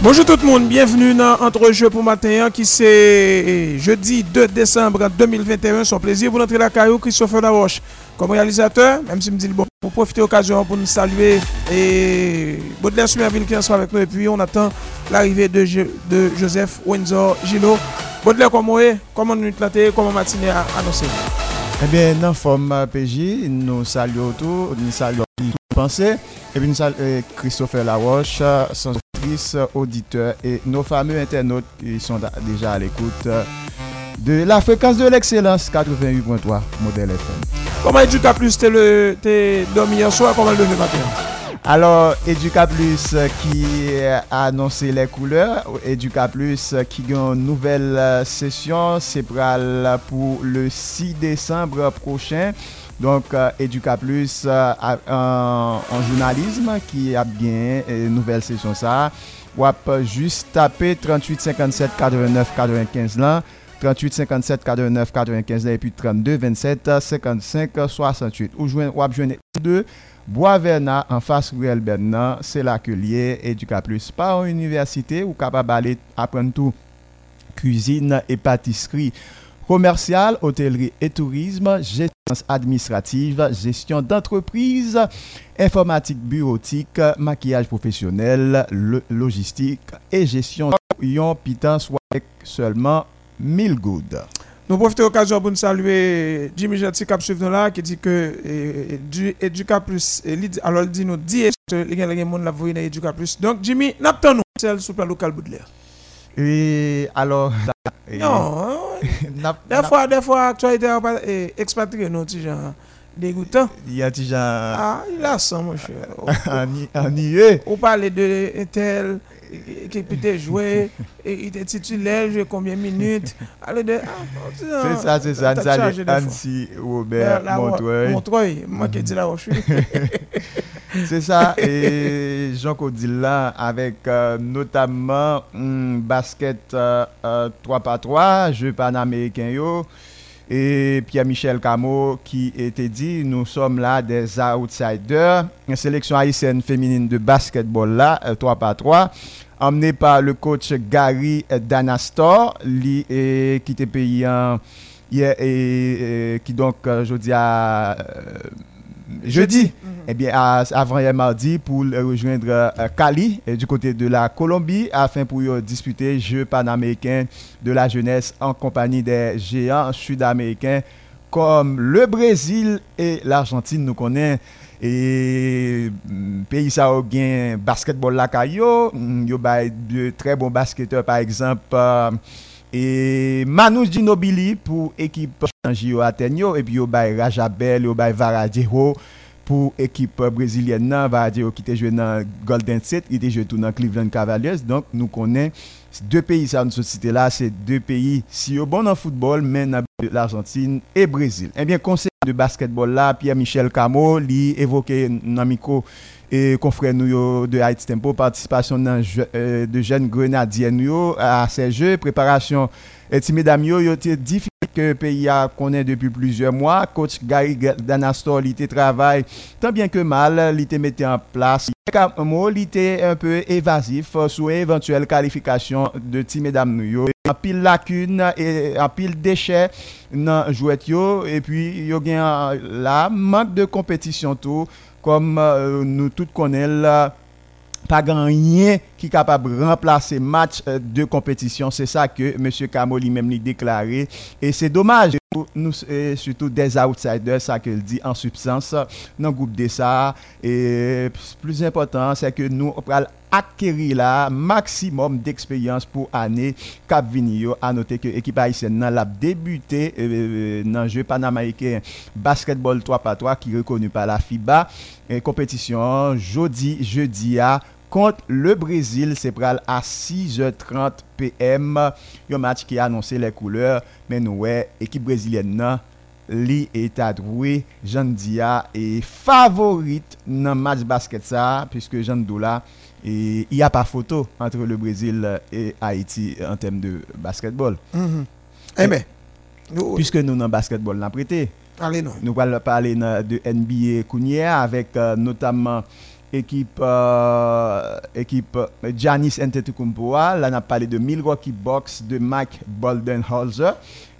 Bonjour tout le monde, bienvenue dans Entre Jeux pour matin qui c'est jeudi 2 décembre 2021. Son plaisir pour entrer la caillou Christopher Laroche comme réalisateur, même si me dit bon, pour profiter de l'occasion pour nous saluer et Baudelaire Sumerville qui est ensemble avec nous. Et puis on attend l'arrivée de, Joseph Windsor Gino. Baudelaire, comment est? Comment nous traiter Comment matinée a annoncé? Eh bien, dans forme PJ, nous saluons tout, nous saluons pensée et puis nous saluons Christopher Laroche, son auditeurs et nos fameux internautes qui sont déjà à l'écoute de la fréquence de l'excellence 88.3 modèle FM. Comment Educa Plus t'es dormi hier soir, comment le matin? Alors, Educa Plus qui a annoncé les couleurs, Educa Plus qui a une nouvelle session, c'est pour le 6 décembre prochain. Donc, Educa Plus en, journalisme qui a bien une nouvelle session ça. Wap juste taper 38 57 89 95 là. 38 57 89 95 là et puis 32 27 55 68. Ou joindre wap joindre de Bois Verna en face Ruel Bernan, c'est là que lié Educa Plus par université ou capable d'aller apprendre tout cuisine et pâtisserie commercial, hôtellerie et tourisme, gestion administrative, gestion d'entreprise, informatique bureautique, maquillage professionnel, logistique et gestion yon pitan soit avec seulement 1000 good. Nous profitons de l'occasion pour nous saluer Jimmy Jetti Cap là qui dit que Educa Plus, alors il dit nous dit que les gens la voyé dans Educa Plus. Donc Jimmy, n'attendons nous celle sur le plan local Baudelaire. Et alors non, des fois, des fois, actualité expatrié, non, tu genre dégoûtant. Il y a déjà. Ah, il a ça, mon cher. Ennuyé. On parle de tel qui peut jouer, il était titulaire, joué combien de minutes? C'est ça, c'est ça. C'est Annecy Robert Montreuil. Montreuil, moi qui dis là où je suis. C'est ça, et Jean là avec euh, notamment um, basket 3x3, jeu panaméricain yo, et Pierre-Michel Camo qui était dit, nous sommes là des outsiders, une sélection haïtienne féminine de basketball là, 3x3, emmené par le coach Gary Danastor, qui était payé qui donc, je dis à jeudi, eh bien, avant-hier mardi, pour rejoindre Cali, du côté de la Colombie, afin pour disputer Jeux panaméricains de la jeunesse en compagnie des géants sud-américains comme le Brésil et l'Argentine, nous connaissons. Et pays ça a bien basketball la caillou, il y a de très bons basketteurs par exemple et Manu Ginobili pour équipe Gio Atenio et puis yo bay Rajabel, yo bay Varadero pour équipe brésilienne Varadero qui était joué dans Golden State, il était joué tout dans Cleveland Cavaliers. Donc nous connaissons deux pays ça nous cité là, c'est deux pays si bon en football mais l'Argentine et Brésil. Eh bien conseil de basketball là, Pierre-Michel Camo, lui évoqué Namiko et confrères nous de Haïti Tempo, participation euh, de jeunes grenadiers à ces jeux, préparation et mesdames yo, yo difficile que le pays a connaît depuis plusieurs mois. Coach Gary Danastor, il travaille tant bien que mal, il était mis en place. Il était un peu évasif sur éventuelle qualification de team mesdames. En pile lacune et en pile déchets dans jouet et puis yo a là manque de compétition tout comme euh, nous tous connaissons pas rien qui est capable de remplacer match euh, de compétition. C'est ça que M. Kamoli même lui déclaré. Et c'est dommage, nous, surtout des outsiders, ça qu'il dit en substance, dans le groupe de ça. Et plus important, c'est que nous acquérir là maximum d'expérience pour année Cap Vinio. À noter que l'équipe haïtienne a débuté euh, dans le jeu panaméricain basketball 3x3 qui est reconnu par la FIBA. Et compétition jeudi, jeudi à contre le Brésil. C'est à 6h30 PM. Un match qui a annoncé les couleurs. Mais nous, ouais, équipe brésilienne, li est adroué. Jean Dia est favorite dans le match basket ça, puisque Jean Doula, il n'y a pas photo entre le Brésil et Haïti en termes de basketball. Mm-hmm. Eh bien, puisque nous, dans le basketball, nous prêté. Allez, non. Nous allons parler de NBA Kounia avec euh, notamment équipe, euh, équipe Giannis Antetokounmpo. Là, on a parlé de Milwaukee Bucks, de Mike Boldenhauser,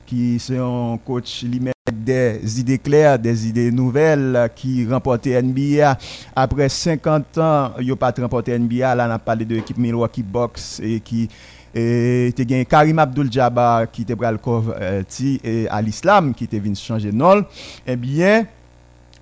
qui c'est un coach lui des idées claires, des idées nouvelles qui remportaient NBA. Après 50 ans, il n'y a pas remporté NBA. Là, on a parlé de l'équipe Milwaukee Bucks et qui et tu as Karim Abdul-Jabbar qui était converti à l'islam, qui était venu changer de nom. Eh bien,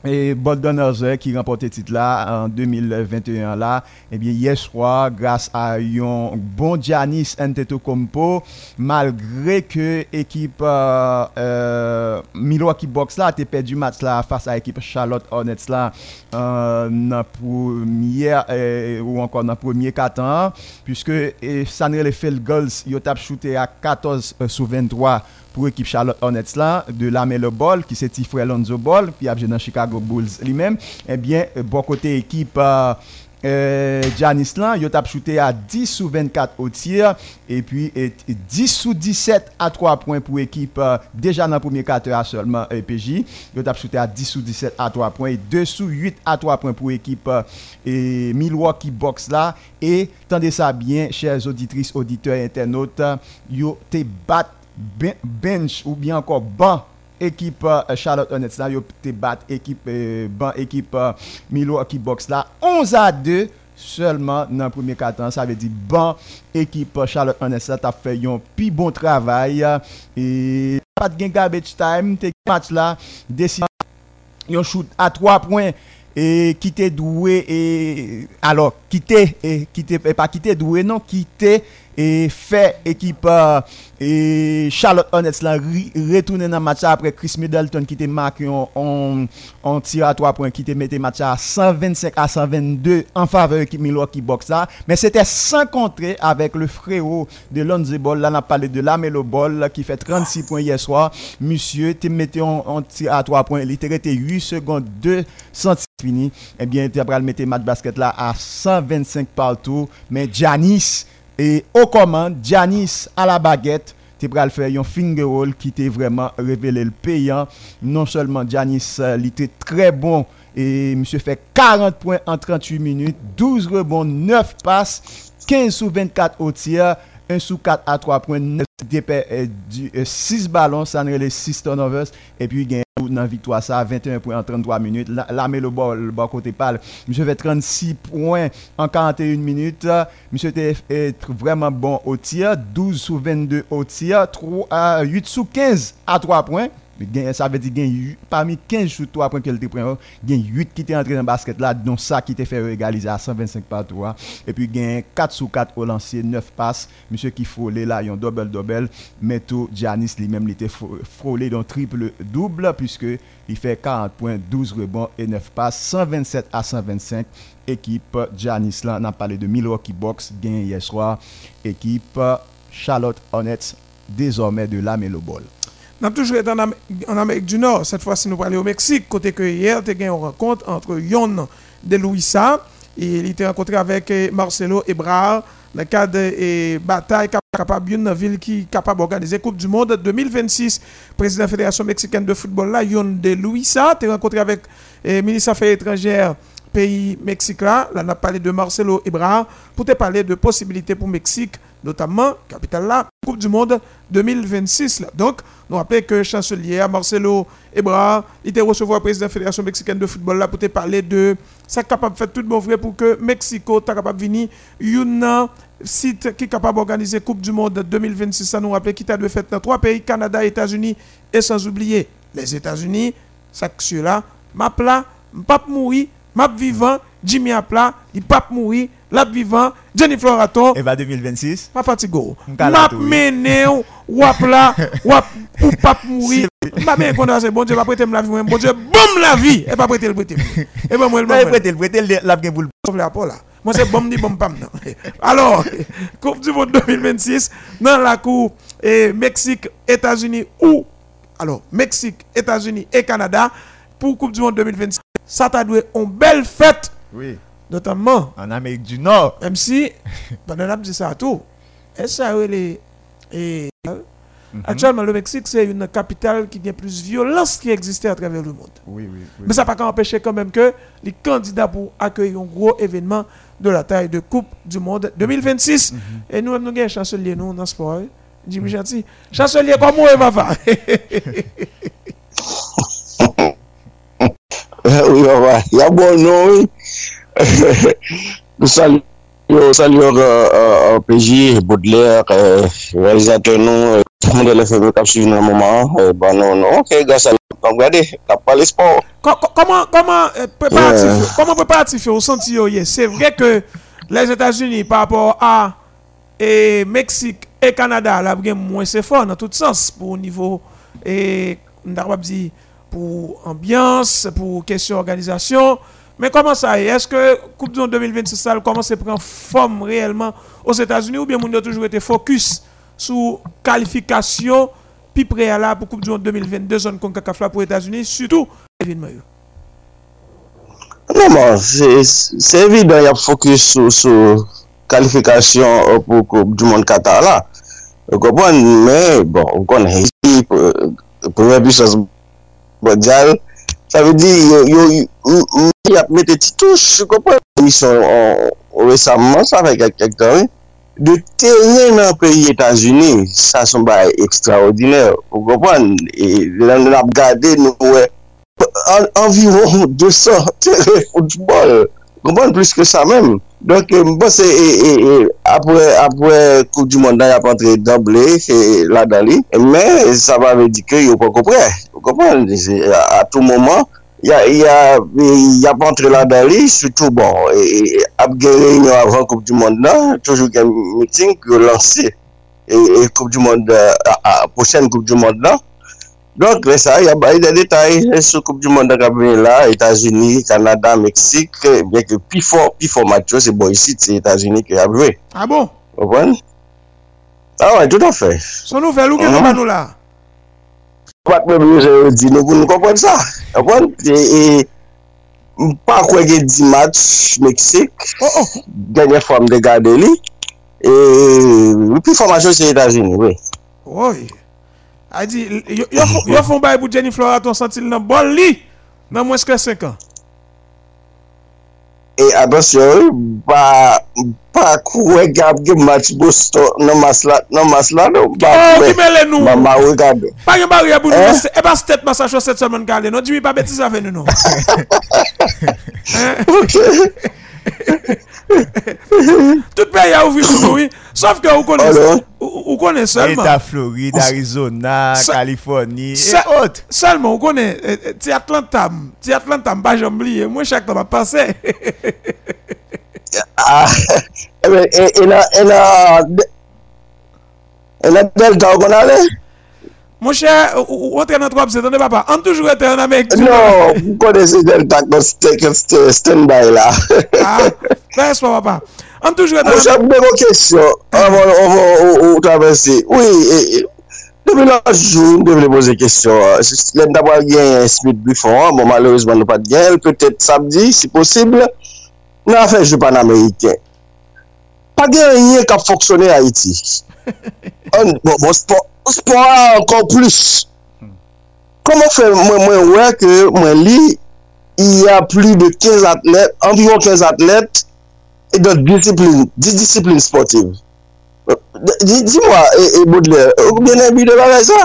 et Bolden qui remporté titre là en 2021 là, eh bien hier soir grâce à un bon Giannis Antetokounmpo malgré que équipe euh, euh, Milwaukee Bucks là a perdu match là face à l'équipe Charlotte Hornets là euh, première euh, ou encore dans premier quart puisque San les Field Girls yo tap shooté à 14 sur 23 pour l'équipe Charlotte Hornets de la Melo Ball, qui c'est Tifre Alonso Ball, puis il dans Chicago Bulls lui-même, eh bien, bon côté équipe euh, euh, Giannis là, il a shooté à 10 sous 24 au tir et puis 10 sous 17 à 3 points pour l'équipe euh, déjà dans le premier quart seulement euh, PJ. Il a shooté à 10 sous 17 à 3 points et 2 sous 8 à 3 points pour l'équipe et Milwaukee Bucks là et tendez ça bien chers auditrices, auditeurs, internautes, yo te bat bench ou bien encore ban équipe euh, Charlotte Hornets là, yo te bat équipe euh, ban équipe euh, Milwaukee Bucks là 11 à 2 seulement dans le premier quart ça veut dire ban équipe Charlotte Hornets là t'a fait un plus bon travail et pas de garbage time te match là décide un shoot à 3 points et qui était doué et alors qui était qui était pas qui était doué non qui était et fait équipe euh, et Charlotte Hornets là retourner dans match après Chris Middleton qui était marqué en, tir à 3 points qui était metté match à 125 à 122 en faveur de Milwaukee Bucks là. Mais c'était sans contrer avec le frérot de Lonzo Ball là on a parlé de Lamelo Ball qui fait 36 points hier soir. Monsieur tu mettais en, tir à 3 points il était 8 secondes 2 centimes fini eh bien tu as mettre match basket là à 125 partout. Mais Janis et au commande, Janis à la baguette, tu le faire un finger roll qui t'a vraiment révélé le payant. Non seulement Janis, euh, il était très bon et monsieur fait 40 points en 38 minutes, 12 rebonds, 9 passes, 15 sous 24 au tir, 1 sous 4 à 3 points, 9 6 ballons, ça les 6 turnovers. Et puis il dans la victoire ça 21 points en 33 minutes. La le ball le bas côté parle monsieur fait 36 points en 41 minutes. Monsieur était vraiment bon au tir. 12 sur 22 au tir. 3 8 sur 15 à 3 points ça veut dire qu'il parmi 15 sur 3 points qu'elle pris, il y a 8 qui étaient entrés dans le basket là, dont ça qui était fait égaliser à 125 par 3. Et puis il y a 4 sur 4 au lancer, 9 passes. Monsieur qui frôlait là, il y a un double-double. Mais tout, Giannis lui-même, il était frôlé dans triple-double, puisque il fait 40 points, 12 rebonds et 9 passes, 127 à 125. Équipe Giannis là, on a parlé de Milwaukee Bucks, gain hier soir. Équipe Charlotte Hornets, désormais de la Melo Ball. Nous avons toujours été en, Amérique du Nord. Cette fois-ci, nous parlons au Mexique. Côté que hier, tu as une rencontre entre Yon de Luisa et il était rencontré avec eh, Marcelo Ebrard dans le cadre de eh, bataille capable une ville qui est capable d'organiser Coupe du Monde 2026. Président de la Fédération mexicaine de football là, Yon de Luisa, tu rencontré avec le eh, ministre des Affaires étrangères pays Mexique là, là on a parlé de Marcelo Ebrard pour te parler de possibilités pour Mexique notamment, capitale là, Coupe du Monde 2026. Là. Donc, nous rappelons que chancelier Marcelo Ebrard, il était recevoir le président de la Fédération mexicaine de football là pour te parler de ça capable de faire tout bon vrai pour que Mexico soit capable de venir un site qui est capable d'organiser Coupe du Monde 2026. Ça nous rappelle qu'il a de fait dans trois pays, Canada, États-Unis et sans oublier les États-Unis. Ça que là, m'a plat, pas mourir, m'a vivant, Jimmy Apla, il mourir, la vivant, Jenny Floraton. Et va 2026. Pas fatigué. M'a mené, wap là, wap, ou pas mourir. M'a bien condamné, bon Dieu, va prêter la vie, bon Dieu, boum la vie, et pas prêter le prêter. Et ben moi, le prêter le prêter la bien pour le. Moi, c'est bon, ni bon, pam. Alors, Coupe du Monde 2026, dans la Cour, et Mexique, États-Unis ou, alors, Mexique, États-Unis et Canada, pour Coupe du Monde 2026, ça t'a doué une belle fête. Oui. Notamment. En Amérique du Nord. Même si, pendant dit ça à tout. Est-ce que les. Et. Mhm. Actuellement, le Mexique, c'est une capitale qui a plus violence qui existait à travers le monde. Oui, oui, Mais ça n'a pas empêcher quand même que les candidats pour accueillir un gros événement de la taille de Coupe du Monde 2026. Mhm. Et nous, nous avons un chancelier, nous, dans le sport. Jimmy Chanty. Chancelier, comment est papa Oui, papa. Il y a bon nom, oui. Nous saluons saluons euh, PJ, Baudelaire, euh, réalisateur nous, tout le monde est fait cap suivre dans le moment. Euh, bah non, non, ok, gars, ça regardez, t'as pas l'espoir. Comment, comment, préparatif, comment préparatif au senti C'est vrai que les États-Unis, par rapport à et Mexique et Canada, là, moins c'est fort dans tout sens pour niveau et pour ambiance, pour question organisation. Men koman sa e? Eske Koupe du Monde 2026 sal koman se pren fom reyelman os Etats-Unis ou bien moun yo toujou ete fokus sou kalifikasyon pi preyala pou Koupe du Monde 2022 son kon kakafla pou Etats-Unis, sutou evinman yo? Non, bon, se evidant yap fokus sou, sou kalifikasyon pou Koupe du Monde Qatar la. Koupon, men, bon, konen ekip, euh, pou mwen pi chans mondial, sa ve di yo yo, yo, y ap mette ti touche, kompon, misyon resamman, sa fe kak kak tan, de teryen nan peyi Etats-Unis, sa son ba ekstraordinèr, kompon, nan ap gade nou wè, anviron 200 teryen foutbol, kompon, plus ke sa menm, Donk mbose apre koup di mondan ap antre doble la dali, men sa va ve di ke yo pa kopre. Yo kopre, a tou mouman, ya pa antre la dali, soutou bon, ap gen reynyon avan koup di mondan, toujou gen miting yo lanse. E koup di mondan, a euh, pochen koup di mondan, Donk le sa, ya bayi de detay sou koup di moun da kabine la, Etasuni, Kanada, Meksik, mwen ke pi for, pi for matyo se bo yisit se Etasuni ki ap jwe. A bon? Opwen? A wè, tout an fè. Son nou fè, lou gen nou manou la? Pat mè mè jè di nou pou nou kompon sa. Opwen? E... Mpa kwen gen di match Meksik, denye fòm de gade li, e... Pi for matyo se Etasuni, wè. Woy! A di, yo fon bay pou Jenny Flora ton sentil nan bol li nan mwen skre 5 an. E abasyon, ba, ba kouwe gab gen match bosto nan masla, nan masla oh, nou. Ba kouwe, ba ma we gab. Pa gen ba we abou nou, eh? e ba step masaj yo set semen gale nou, di mi pa beti zave nou nou. Eh? Ok. Tout pe ya ouvi sou nou Sauf ke ou konen Ou konen selman Eta Floride, Arizona, Kaliforni Selman ou konen Ti Atlantam Ti Atlantam ba jambli Mwen chak ta pa pase E la E la delta ou konen ale Mon cher, ou entre nan 3%, tande papa, an toujou ete an Amerik du Nord. Non, pou kone se den tak nan stand-by la. Ah, fè espo papa. An toujou ete an Amerik. Mon cher, mè mò kèsyon, avon ou travesi. Oui, devè lanjou, devè lè pose kèsyon. Lèm d'abwa gen Smith Buffon, mò malorizman nou pat gen, pètèt samdi, si posible, nan fè jou pan-amerikèn. Pa gen yè kap foksyonè Haiti. Bon, bon, sport. spora ankon plus. Koman fè mwen mwen wè ke mwen li, y a pli de 15 atlet, environ 15 atlet, et de discipline, 10 discipline sportive. Euh, di mwa, e Baudelaire, ou bien e bi de la reza?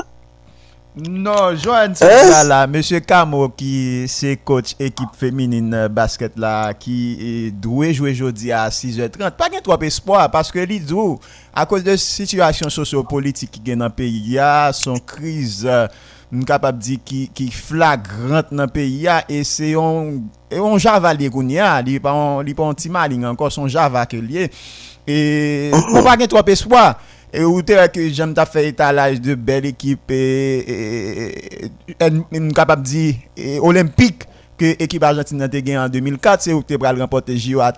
Non, Joanne, c'est hein? là, Monsieur Camo, qui c'est coach équipe féminine euh, basket là, qui doit jouer aujourd'hui à 6h30. Pas qu'il trop espoir, parce que l'idou, à cause de situation sociopolitique qui est dans le pays, il y a son crise, euh, capable de dire, qui, qui flagrante dans le pays, et c'est un, un Java qu'on y a, il pas un petit malin encore, son Java que lié. Et, pas qu'il trop espoir. Et où que j'aime ta fait étalage de belle équipe et, capable de dire olympique que l'équipe argentine a gagné en 2004, c'est où tu as remporter JO à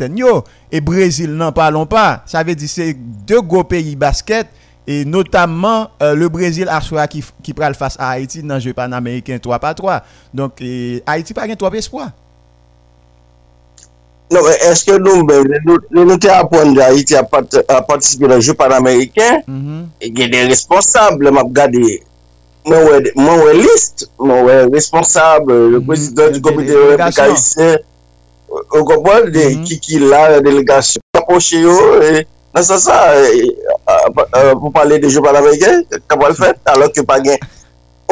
Et Brésil, n'en parlons pas. Ça veut dire c'est deux gros pays basket et notamment euh, le Brésil a qui qui prend face à Haïti dans le jeu panaméricain 3 par 3. Donc Haïti pas gain trop espoir. Non, eske nou mbe, nou te apon de Haiti a patisipe nan Jou Pan-Ameriken, e gen de responsable, map gade, mwen wè list, mwen wè responsable, le prezident du komite republika isè, ou kompon de ki ki la, delegasyon, aposhe yo, nan sa sa, pou pale de Jou Pan-Ameriken, kapwa l fèt, alò ki pa gen,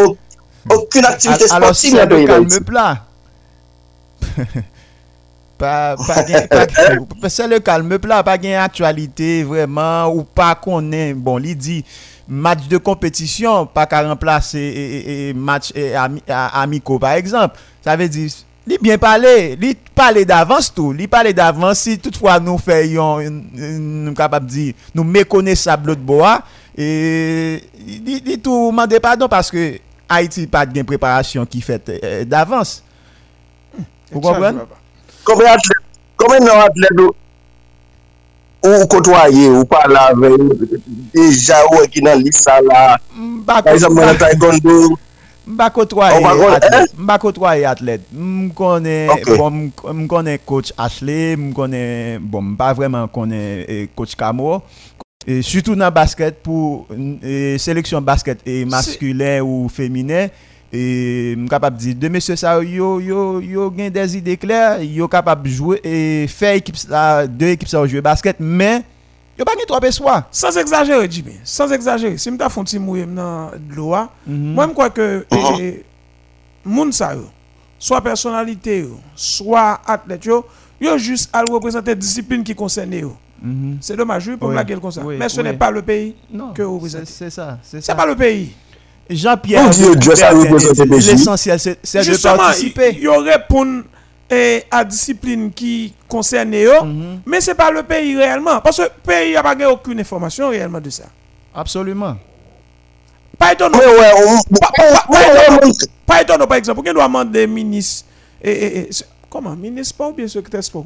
okun aktivite sportive nan do yon. Alò si an nou kalme plan. Gen- c'est le calme plat, pas gain actualité vraiment, ou pas qu'on est, bon, il dit, match de compétition, pas qu'à remplacer et, et- et match et ami, à- amicaux, par exemple. Ça veut dire, il bien parler, il parler d'avance tout, il parler d'avance si toutefois nous faisons, nous capable de dire, nous méconnaissable l'autre bois, et il dit tout, demandez pardon parce que Haïti pas de préparation qui fait euh, d'avance. Komen nan atlet do ou kotwaye, ou palave, deja ou ek nan lisa la, par exemple nan taekwondo. Mba kotwaye atlet, mba kotwaye atlet, mkone coach Ashley, mkone, bon mba vreman kone e, coach Kamo. E, Soutou nan basket pou e, seleksyon basket maskulè ou feminè. Et m capable dire de messieurs ça yo yo yo gen des idées claires, yo capable jouer et faire équipe ça deux équipes ça jouer basket mais yo pas gen trop espoir. Sans exagérer, Jimmy, sans exagérer, si mta fon ti mouye nan dlo a, Mhm. moi je crois que eh, moun sa yo, soit personnalité yo, soit athlète yo, yo juste à représenter discipline qui concerne yo. Mhm. C'est dommage pour Oui, comme ça. oui, Mais ce oui. n'est pas le pays Non, que vous c'est représentez. c'est ça, c'est ça. pas le pays. Jean-Pierre, pays. l'essentiel, c'est de Justement, il participer. y aurait pour eh, à discipline qui concerne yo, Mhm. mais c'est pas le pays réellement. Parce que le pays n'a pas aucune information réellement de ça. Absolument. Pas étonnant. Pas étonnant, par exemple, qu'on doit demander ministre. Et, et, et, c'est- comment Ministre sport ou bien secrétaire sport?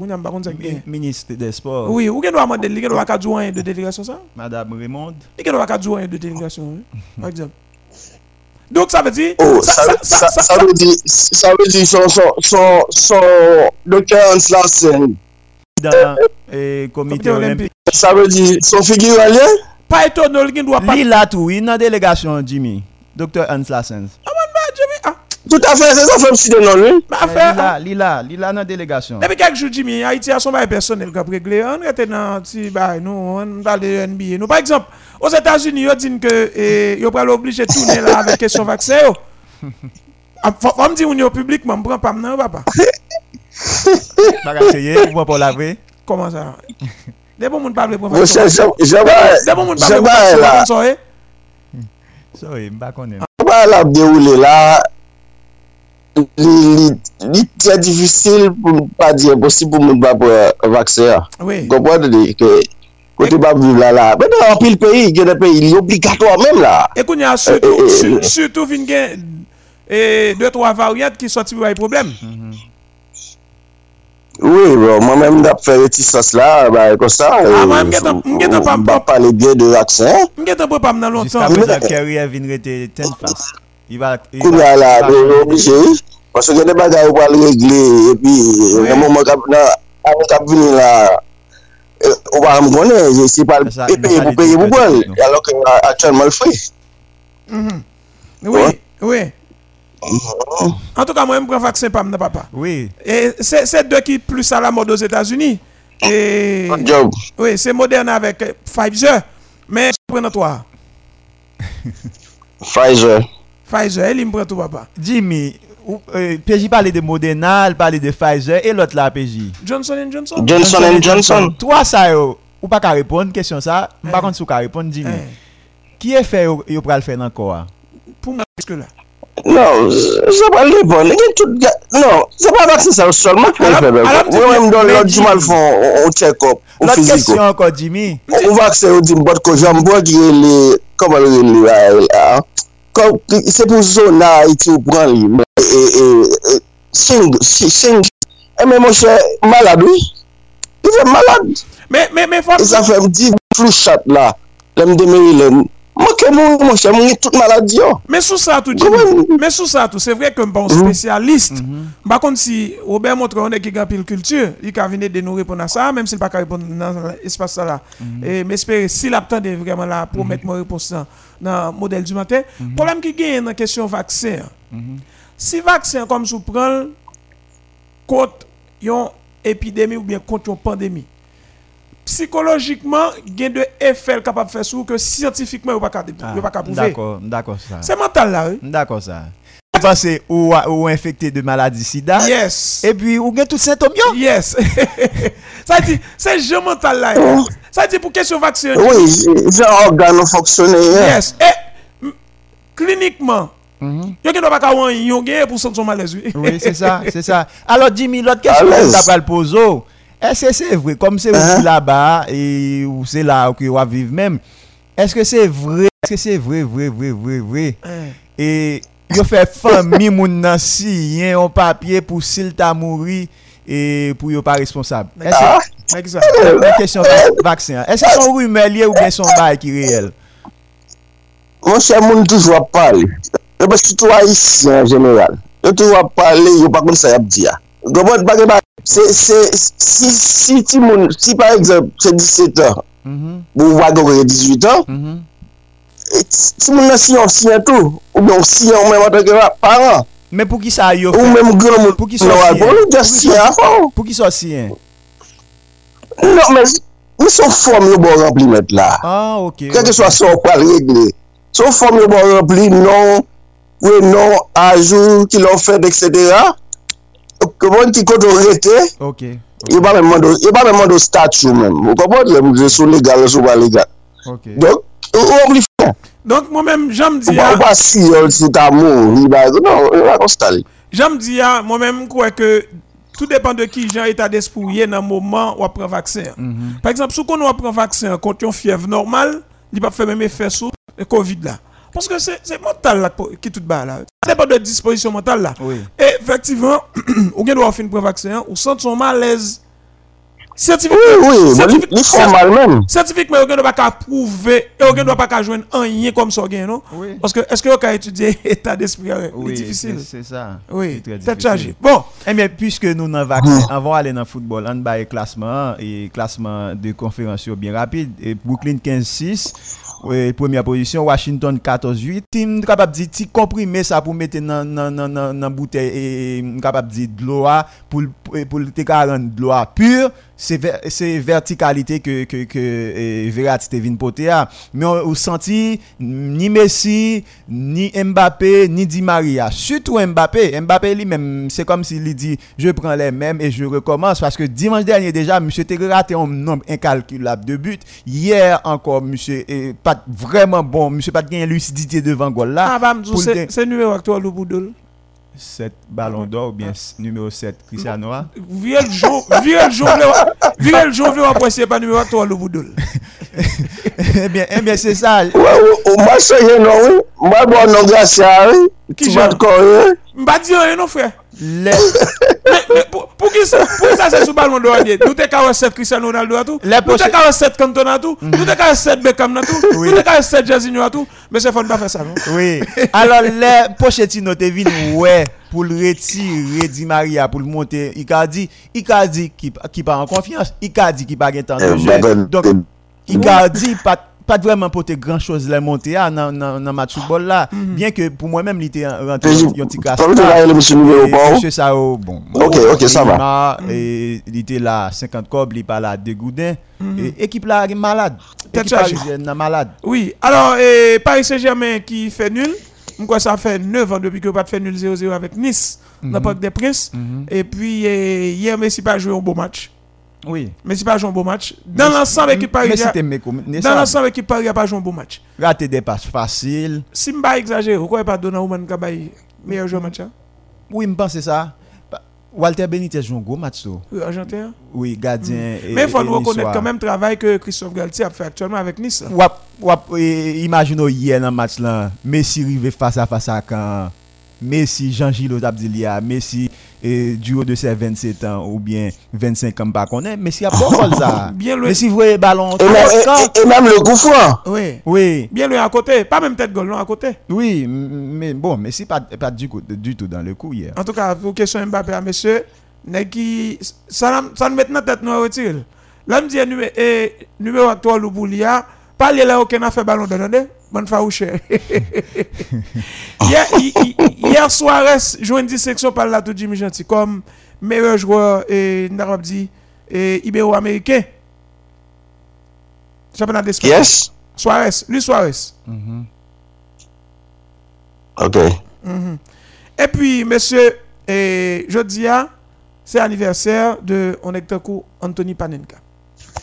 Ministre des Sports, Oui, ou qu'on doit demander, de délégation ça? Madame Raymond. Doit de délégation, par exemple. Donc ça veut dire. oh, sa sa- sa- sa vè di, sa vè di son, son, son, son, Dr. Hans Larsen, Dans le comité Comité olympique. olympique. sa vè di, son figure alien? Pas étonnant, il doit pas. Li là tout, il dans délégation Jimmy. Dr. Hans Lassens. Jimmy, ah, Tout à fait, se sa fèm si de non li. bah, Li affaire. là, li là, li là dans délégation. Depuis quelques jours, Jimmy, Haïti a son bail personnel qui a réglé. On était dans petit bail, nous, on parle de NBA. Nous, par exemple, aux États-Unis, ils disent que ils sont obligés de tourner là avec question vaccin. yo. Faut faut me dire, on est au public, mais je ne prends pas maintenant, papa. Pas essayer, ou pour laver. Comment ça? Des bons monde parler pour Mwen se, je ba, Des bons monde je parler pour ba vaccin. la, vous savez. Sorry, m'pa connaît. je ba la déroule la, li tre difisil pou m pa di imposib pou m bab euh, vaksè ya. Kompwad li ke kote e- bab viv la la. Mè nan anpil peyi, gen de peyi, li obligatwa mèm la. E koun ya sütou eh, eh, eh, vin gen 2-3 varyat ki soti wè problem. Oui, bon, mwen mèm dap fè retisans la, ba e kosa. Mwen mwen pa pale gen de vaksè. Mwen mwen pa pale gen de vaksè. Jiska mwen akèri avin rete ten fas. Il va, ya la, il va de changer. oblige, parce que gen de bagay ou pal regle, et puis, Oui. nan moun kap, nan, an kap vini la, ou pa m konen, si pal, Ça, peye ça pou dit peye tout, pou ça pal, dit tout. alo ke aktuellement fri. Oui, Ouais. oui. En tout cas, moi, je prends vaccin par mon papa. Oui. Et c'est c'est deux qui plus à la mode aux États-Unis. Et Job, oui, c'est moderne avec euh, Pfizer. Mais je prends toi. Pfizer. Pfizer, il me prend tout papa. Jimmy, ou- euh, PJ parle de Moderna, il parle de Pfizer et l'autre là PJ. Johnson Johnson. Johnson and Johnson. Toi ça yo, ou pas qu'à répondre question ça, par contre sou ka répondre Jimmy. Eh, Qui est fait yo, yo pral faire encore? pour moi, jusque là. Non, se pa li bon, non, se pa vaksin sa solman ki Alam- el febe. alam di Mwen bien, mèm don mais lòt di- jumal fon, ou check-up, ou L'autre fiziko. question encore Jimmy. Ou vaksin ou di mbot ko jambon ki re li, koman re li la, kom, se pou zona iti ou pran li, sing, sing, e eh, men mwen chè malade ou, i fè malade, e sa fè mdi flou chat la, lèm de Maryland, Mwen ke moun mwen chè, mwen tout maladi yo. Men sou sa tou, men sou sa tou, se vre ke m bon spesyalist. Ba kont si Robert montre yon e ki gan pil kultur, yi ka vine de nou repon nan sa, menm si l pa ka repon nan espas sa la. E m espere, si l ap tande vreman la, pou met mwen repons nan, model du matin. Problem ki gen nan kesyon vaksen. Si vaksen kom sou pran kont yon epidemi ou bien kont yon pandemi, psychologikman gen de efel kapap fè sou ke scientifikman yon pa ka, Ah, yon pa ka prouve. D'accord, d'accord ça. Se mental la, oui. D'accord ça. Vous pensez ou, ou infecté de maladie sida? Yes. et puis ou gen tout symptômes yo? Yes. ça dit, c'est jeu mental là. Ça dit pour question vaccin. Oui, jan organ nou foksyone yon. Yes. Et, cliniquement, yo gen do pa ka wan yon gen pour sentir son malaise. oui. Oui, c'est ça, c'est ça. Alors, Jimmy, l'autre question que tu as posée, Eske se vre, kom se wou la ba, e ou se la ou ki waviv menm, eske se vre, eske se vre, vre, vre, vre, vre, e yo fe fami moun nan si, yen yon papye pou sil ta mouri, e pou yo pa responsab. Eske, mèk sa, mèk kesyon vaksin, eske son rume liye ou gen son bay ki reyel? Mwen se moun toujwa pale, eh yo pe sitwa isi en general, yo toujwa pale, yo pa kon sa yap diya. Gopon bagay bagay, si ti moun, si par exemple, se 17 an, pou wago kwenye 18 an, ti moun nan si yon si yon tou, ou bon si yon mwen wate kwenye paran. Men pou ki sa yo fè? Ou men moun gwen moun, pou ki sa si yon? Pou ki sa si yon? Non men, mi son form yo bon remplimet la. Ah, ok. Kèkè so sa ou pa regle. Son form yo bon rempli, non, ou non, ajou, ki l'on fèd, etc., Yo bon ti koto rete, okay, okay. yo pa men mando statu men. Ou kapot le mou sou legal, sou pa legal. Okay. Donk, ou obli fè. Donk, mwen men, jam di ya... Ou pa si yon sou ta mou, yi ba, non, yon la konstali. Jam di ya, mwen men mkwe ke, tout depan de ki jan etat despou ye nan mouman wap pran vaksen. Mm -hmm. Par exemple, sou kon wap pran vaksen kont yon fiev normal, li pa fè men me fè sou, e kovid la. Parce que c'est c'est mental là qui est tout bas là. Ça dépend de disposition mentale là. Oui. Et effectivement, ou bien doit faire une vaccin, ou sent son malaise? Scientifiquement, Oui, oui, mal men. scientifiquement, on ne doit pas prouver et on ne doit pas joindre un rien comme ça, non? Oui. Parce que est-ce que on peut étudier l'état d'esprit euh, Oui, difficile? c'est- C'est ça. Oui, C'est très tête difficile. chargée. Bon, Eh bien, puisque nous dans vaccin, avant d'aller dans le football, on va classement et classement de conférence bien rapide. Et Brooklyn 15-6, ouais, première position, Washington 14-8. Team capable de dire, ti comprimer ça pour mettre dans dans bouteille capable de dire de ah, pour pour pour te de l'eau ah pure. C'est ver- c'est verticalité que que que eh, Verratti porter. Mais on, on senti ni Messi, ni Mbappé, ni Di Maria. Surtout Mbappé. Mbappé lui-même, c'est comme s'il dit je prends les mêmes et je recommence parce que dimanche dernier déjà monsieur t'es raté un nombre incalculable de buts. Hier encore monsieur est pas vraiment bon, monsieur pas gagné lucidité devant goal là. ah, bah, c'est numéro actuel au Boudoul. 7 ballons d'or ou bien numéro 7 Cristiano. ah. Le le virer le jour, virer après, c'est pas numéro actuel au Boudoul. eh bien, eh bien c'est ça. Se yon nou, oui. Mwa bon non grasya, oui. Ki Ti jan? bat kon, oui. M'a dit rien, non, frère. Les, Mais, mais pour, pour qui ça, pour qui ça c'est sous ballon d'or? Nous t'es 47 Cristiano Ronaldo à tout. Les Nous t'es poche- 47 Cantona à tout. Nous t'es 47 Beckham à tout. Nous t'es 47 Jairzinho à tout. Mais c'est faut pas faire ça, non? Oui. Alors, les Pochettino te vin ouais pour le retirer Di Maria pour le monter. Il a dit, il a dit qu'il qui pas en confiance. Il a dit qu'il pas de temps de Eh, jeu. Donc, il a dit pas pas vraiment porter grand chose les monter ah, dans dans match football là. Bien que pour moi même il était rentré Mais un petit casse monsieur Sao bon Ok, ok, ça va. et il était là 50 cob il pas là dégoudin. Et équipe là est malade. Équipe malade. Oui, alors, et Paris Saint-Germain qui fait nul. Moi, ça fait 9 ans depuis que pas fait nul 0-0 avec Nice, dans le Parc des Princes. Et puis, hier, Messi pas joué un beau match. Oui Messi pas joué un beau match. Dans l'ensemble, l'équipe mais Paris, c'était méco dans l'ensemble, l'équipe Paris a pas joué un beau match. rater des passes faciles Si je ne exagérer, pourquoi pas Donnarumma qui a meilleur joueur match hein? oui me pense ça Walter Benitez joue un gros match. Oui, Argentin. oui gardien et- Mais il faut et nous reconnaître quand même le travail que Christophe Galtier a fait actuellement avec Nice. Wap, wap, e, imagine hier dans le match là, Messi rive face à face à quand Messi, Jean-Gilles là, Messi et du haut de ses 27 ans ou bien 25 ans, pas qu'on est, mais s'il y a pas ça. Bien le- Mais si vous voyez ballon, Et même, et- et- et même le coup franc. Oui. oui, Bien le à côté. Pas même tête goal, non, à côté. oui, mais bon, mais c'est pas, pas du, coup, du tout dans le coup hier. En tout cas, pour question Mbappé, à monsieur, qui ça ça met dans tête nous retire. Là me dit numéro et numéro actuel ou Boulia, pas là aucun a fait ballon de bonne faouche. hier hi- hi- hier soir, joué une dissection par là tout Jimmy Gentil comme meilleur joueur et dit et ibéro-américain. Championnat d'Espagne. Yes. Suarez, lui Suarez. Ok. Et puis, monsieur, et jeudi, c'est anniversaire de on est Anthony Panenka.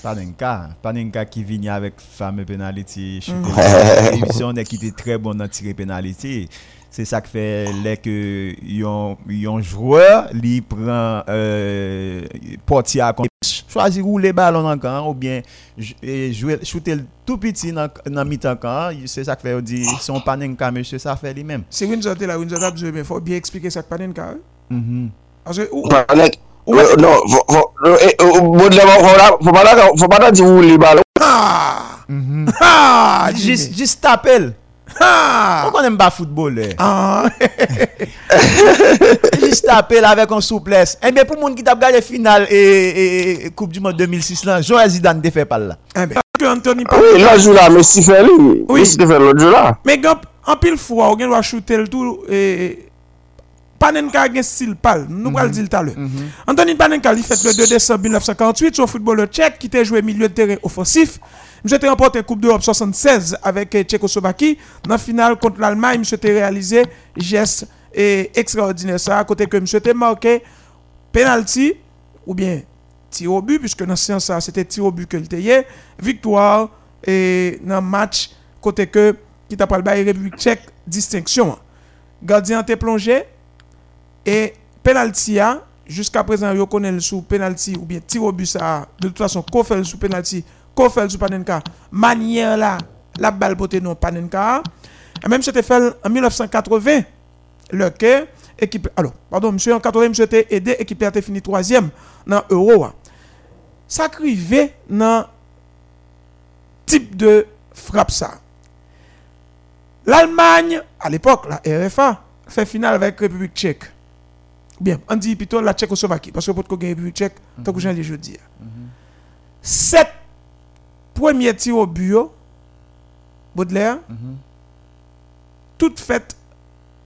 Panenka, Panenka qui vient avec fameux penalty. Et on est qui était très bon dans tirer penalty. C'est ça qui fait que yon, yon joueur li prend euh, portier comme choisir rouler ballon dans le camp ou bien jouer shooter tout petit dans dans mi-temps camp c'est ça qui fait dit son Panenka monsieur ça fait lui-même. Si Windsor là, Windsor a besoin, mais il faut bien expliquer ça que Panenka. hein. Parce que, dire où les ballons. ah, Mhm. ah, Juste juste t'appelle. ah, On n'aime pas football. eh? ah, Juste appel avec un souplesse. Eh bien, pour le monde qui t'a regardé finale et, et- et Coupe du Monde 2006, là, Joël Zidane ne fait pas là. eh ben, que Anthony Ah Oui, là, joue là, Messi fait lui. Oui. Messi fait l'autre jour là. Mais en pile fois, on doit shooter le tout. Et, Panenka a un style pâle. Nous allons le dire tout à l'heure. Anthony Panenka, il fait le 2 décembre 1948, son footballeur tchèque qui était joué milieu de terrain offensif. Était remporté la Coupe d'Europe 76 avec eh, Tchécoslovaquie. Dans la finale contre l'Allemagne, monsieur était réalisé geste extraordinaire. Ça, à côté que monsieur était marqué penalty ou bien tir au but, puisque dans ce sens, c'était tir au but que le. Victoire et dans le match, côté que qui t'a bail République tchèque, distinction. Gardien était plongé et penalty jusqu'à présent yo connaît sous penalty ou bien tir au de toute façon qu'on fait sous penalty qu'on fait sous Panenka manière là la balle poté non Panenka et même c'était fait en 1980 le que équipe alors pardon monsieur en 80 monsieur était aidé équipe a fini troisième dans Euro ça crivé dans type de frappe ça. L'Allemagne, à l'époque, la RFA, fait finale avec République tchèque. Bien, on dit plutôt la Tchécoslovaquie, parce que pour que la République tchèque, tant que j'en ai jeudi. Sept premiers tirs au but, yo, Baudelaire, toutes faites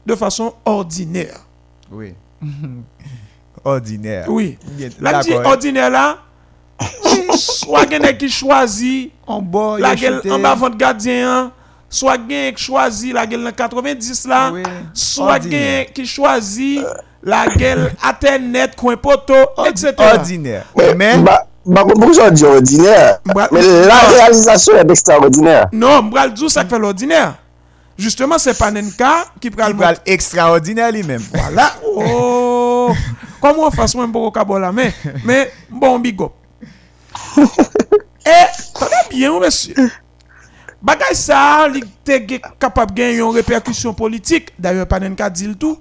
de façon ordinaire. Oui. Ordinaire. Oui. La dit ordinaire là, soit quelqu'un qui choisit En bas, en bas gardien, hein, soit quelqu'un qui choisit la gueule dans 90 là, Oui, soit qui choisit la gueule à net, coin poteau, etc. Ordinaire. Mais, Bah, bah, pourquoi ça dit ordinaire? Bah, Mais la réalisation est extraordinaire. Non, m'bral dou ça qui fait l'ordinaire. Justement, c'est Panenka qui prend le extraordinaire lui-même. Voilà. Oh! Comment on moi un peu au la main? Mais bon, big up. Et, très bien, monsieur. Bagay ça, li te ge- capable de gagner une répercussion politique. D'ailleurs, Panenka dit le tout.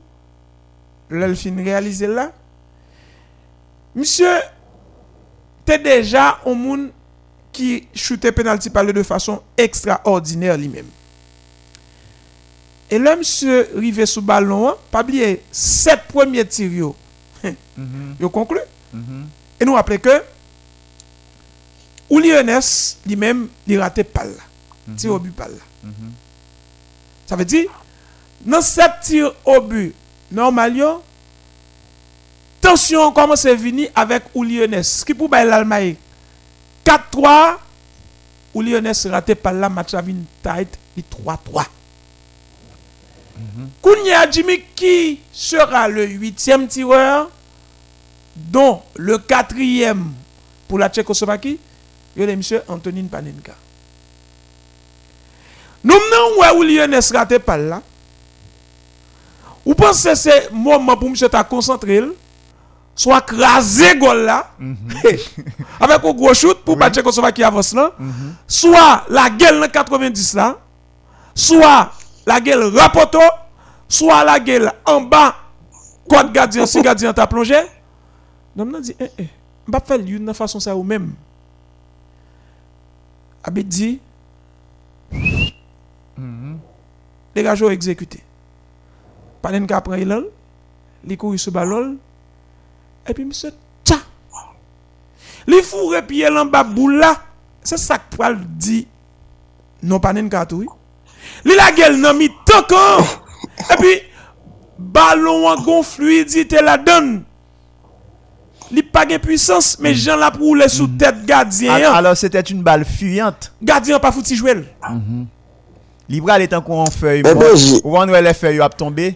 L'el fin réalisé là. Monsieur, t'es déjà un monde qui shootait penalty parler de façon extraordinaire lui-même. Et là, monsieur rivé sous ballon, hein, pas oublier, sept premiers tirs, yo, yo conclu. Et nous rappelons que, ou Lyonès, lui-même, il raté pas là. Tir au but là. Ça veut dire, dans sept tirs au but, normal, tension commence à venir avec ou Lyonès. Ce qui pour l'Allemagne 4-3, ou Lyonès raté pas là, match à tight, il 3-3. Kounia Jimmy qui sera le huitième tireur, dont le quatrième pour la Tchécoslovaquie, il y a monsieur Antonin Panenka. Nous menons ouais ou Lyonès raté pas là? Ou pensez que c'est moment pour monsieur ta concentré, soit craser gol là, avec un gros shoot pour pas Tchécoslovaquie avance là, soit la gueule dans 90 là, soit la gueule rapoto, soit la gueule en bas Kod gardien, si gardien ta plongé, nan nan di, eh, eh, fel yon nan fason sa ou même. Abit dit, les gars ont exécuté. Panen ka prend il li couru sous balol, et puis monsieur, tcha, li fourre pied en bas boule là, c'est ça que pral dit, non panen ka tout, li la gueule nan mi tankan, et puis, ballon en gon fluidité la donne. Li pas de puissance, mais Jean la roule sous tête gardien. Al- Alors, c'était une balle fuyante. Gardien pas fouti jouer. Libral est en en feuille. Mais bon, ben, Ou on les feuilles a tombé.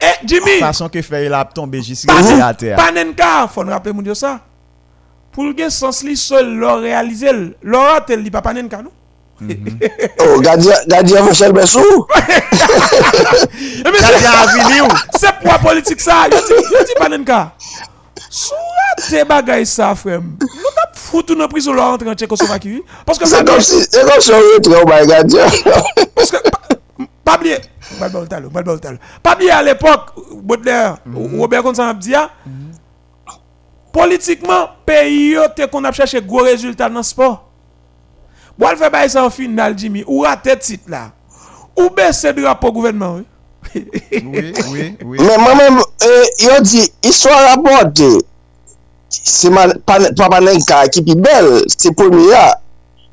Eh, Jimmy, Façon que feuille a tombé jusqu'à à terre. Panenka, faut nous rappeler mon Dieu ça. Pour le sens li seul leur réaliser, leur tel li pas Panenka non? Oh, gardien, gardien Michel Bessou. Eh, mais Gardien c'est- a vini ou? C'est pour la politique ça. Yo dit Panenka. Sou te bagay ça frère. Nous t'a foutu dans prison leur entrer en Tchécoslovaquie parce que C'est comme si, c'est comme si on retrait au bail gardien. Parce que, pa- pas oublier, mal bon talo, mal bon talo. Pas oublier à l'époque, Baudelaire, Robert Consan a dit, ah, politiquement, pays yo te qu'on a cherché gros résultat dans le sport. Bon, elle fait bail ça en finale, Jimmy, ou raté titre là. Ou baisse drapeau gouvernement, oui. Oui, oui, oui. Mais moi-même, euh, yo dit, histoire rapportée. se man, pan, pa manen ka ki pi bel, se pwemye ya,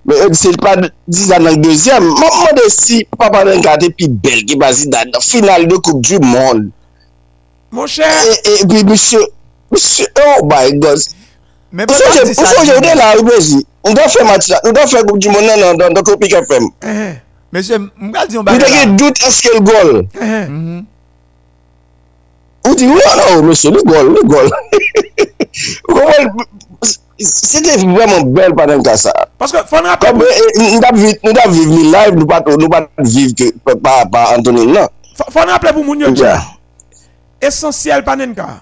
men se pa dizan nan dezyem, mwen mwede si pa manen ka te pi bel ki basi dan final de koup du moun. Mon chè! E pi msè, msè, oh my God! Mwen fò jèvde la ribezi, mwen do fè mati la, mwen do fè koup du moun nan nan Tropik FM. Mwen se, mwen kal di yon bagay la. Mwen deke dout eske l gol. Mwen. Goal. Vous comprenez? C'était vraiment belle pendant que ça. parce que faut nous rappeler, eh, nous devons vivre, nous devons vivre le live, nous ne devons pas vivre que, par, par Anthony, non. faut- rappeler pour moun yo, Yeah. essentiel Panenka.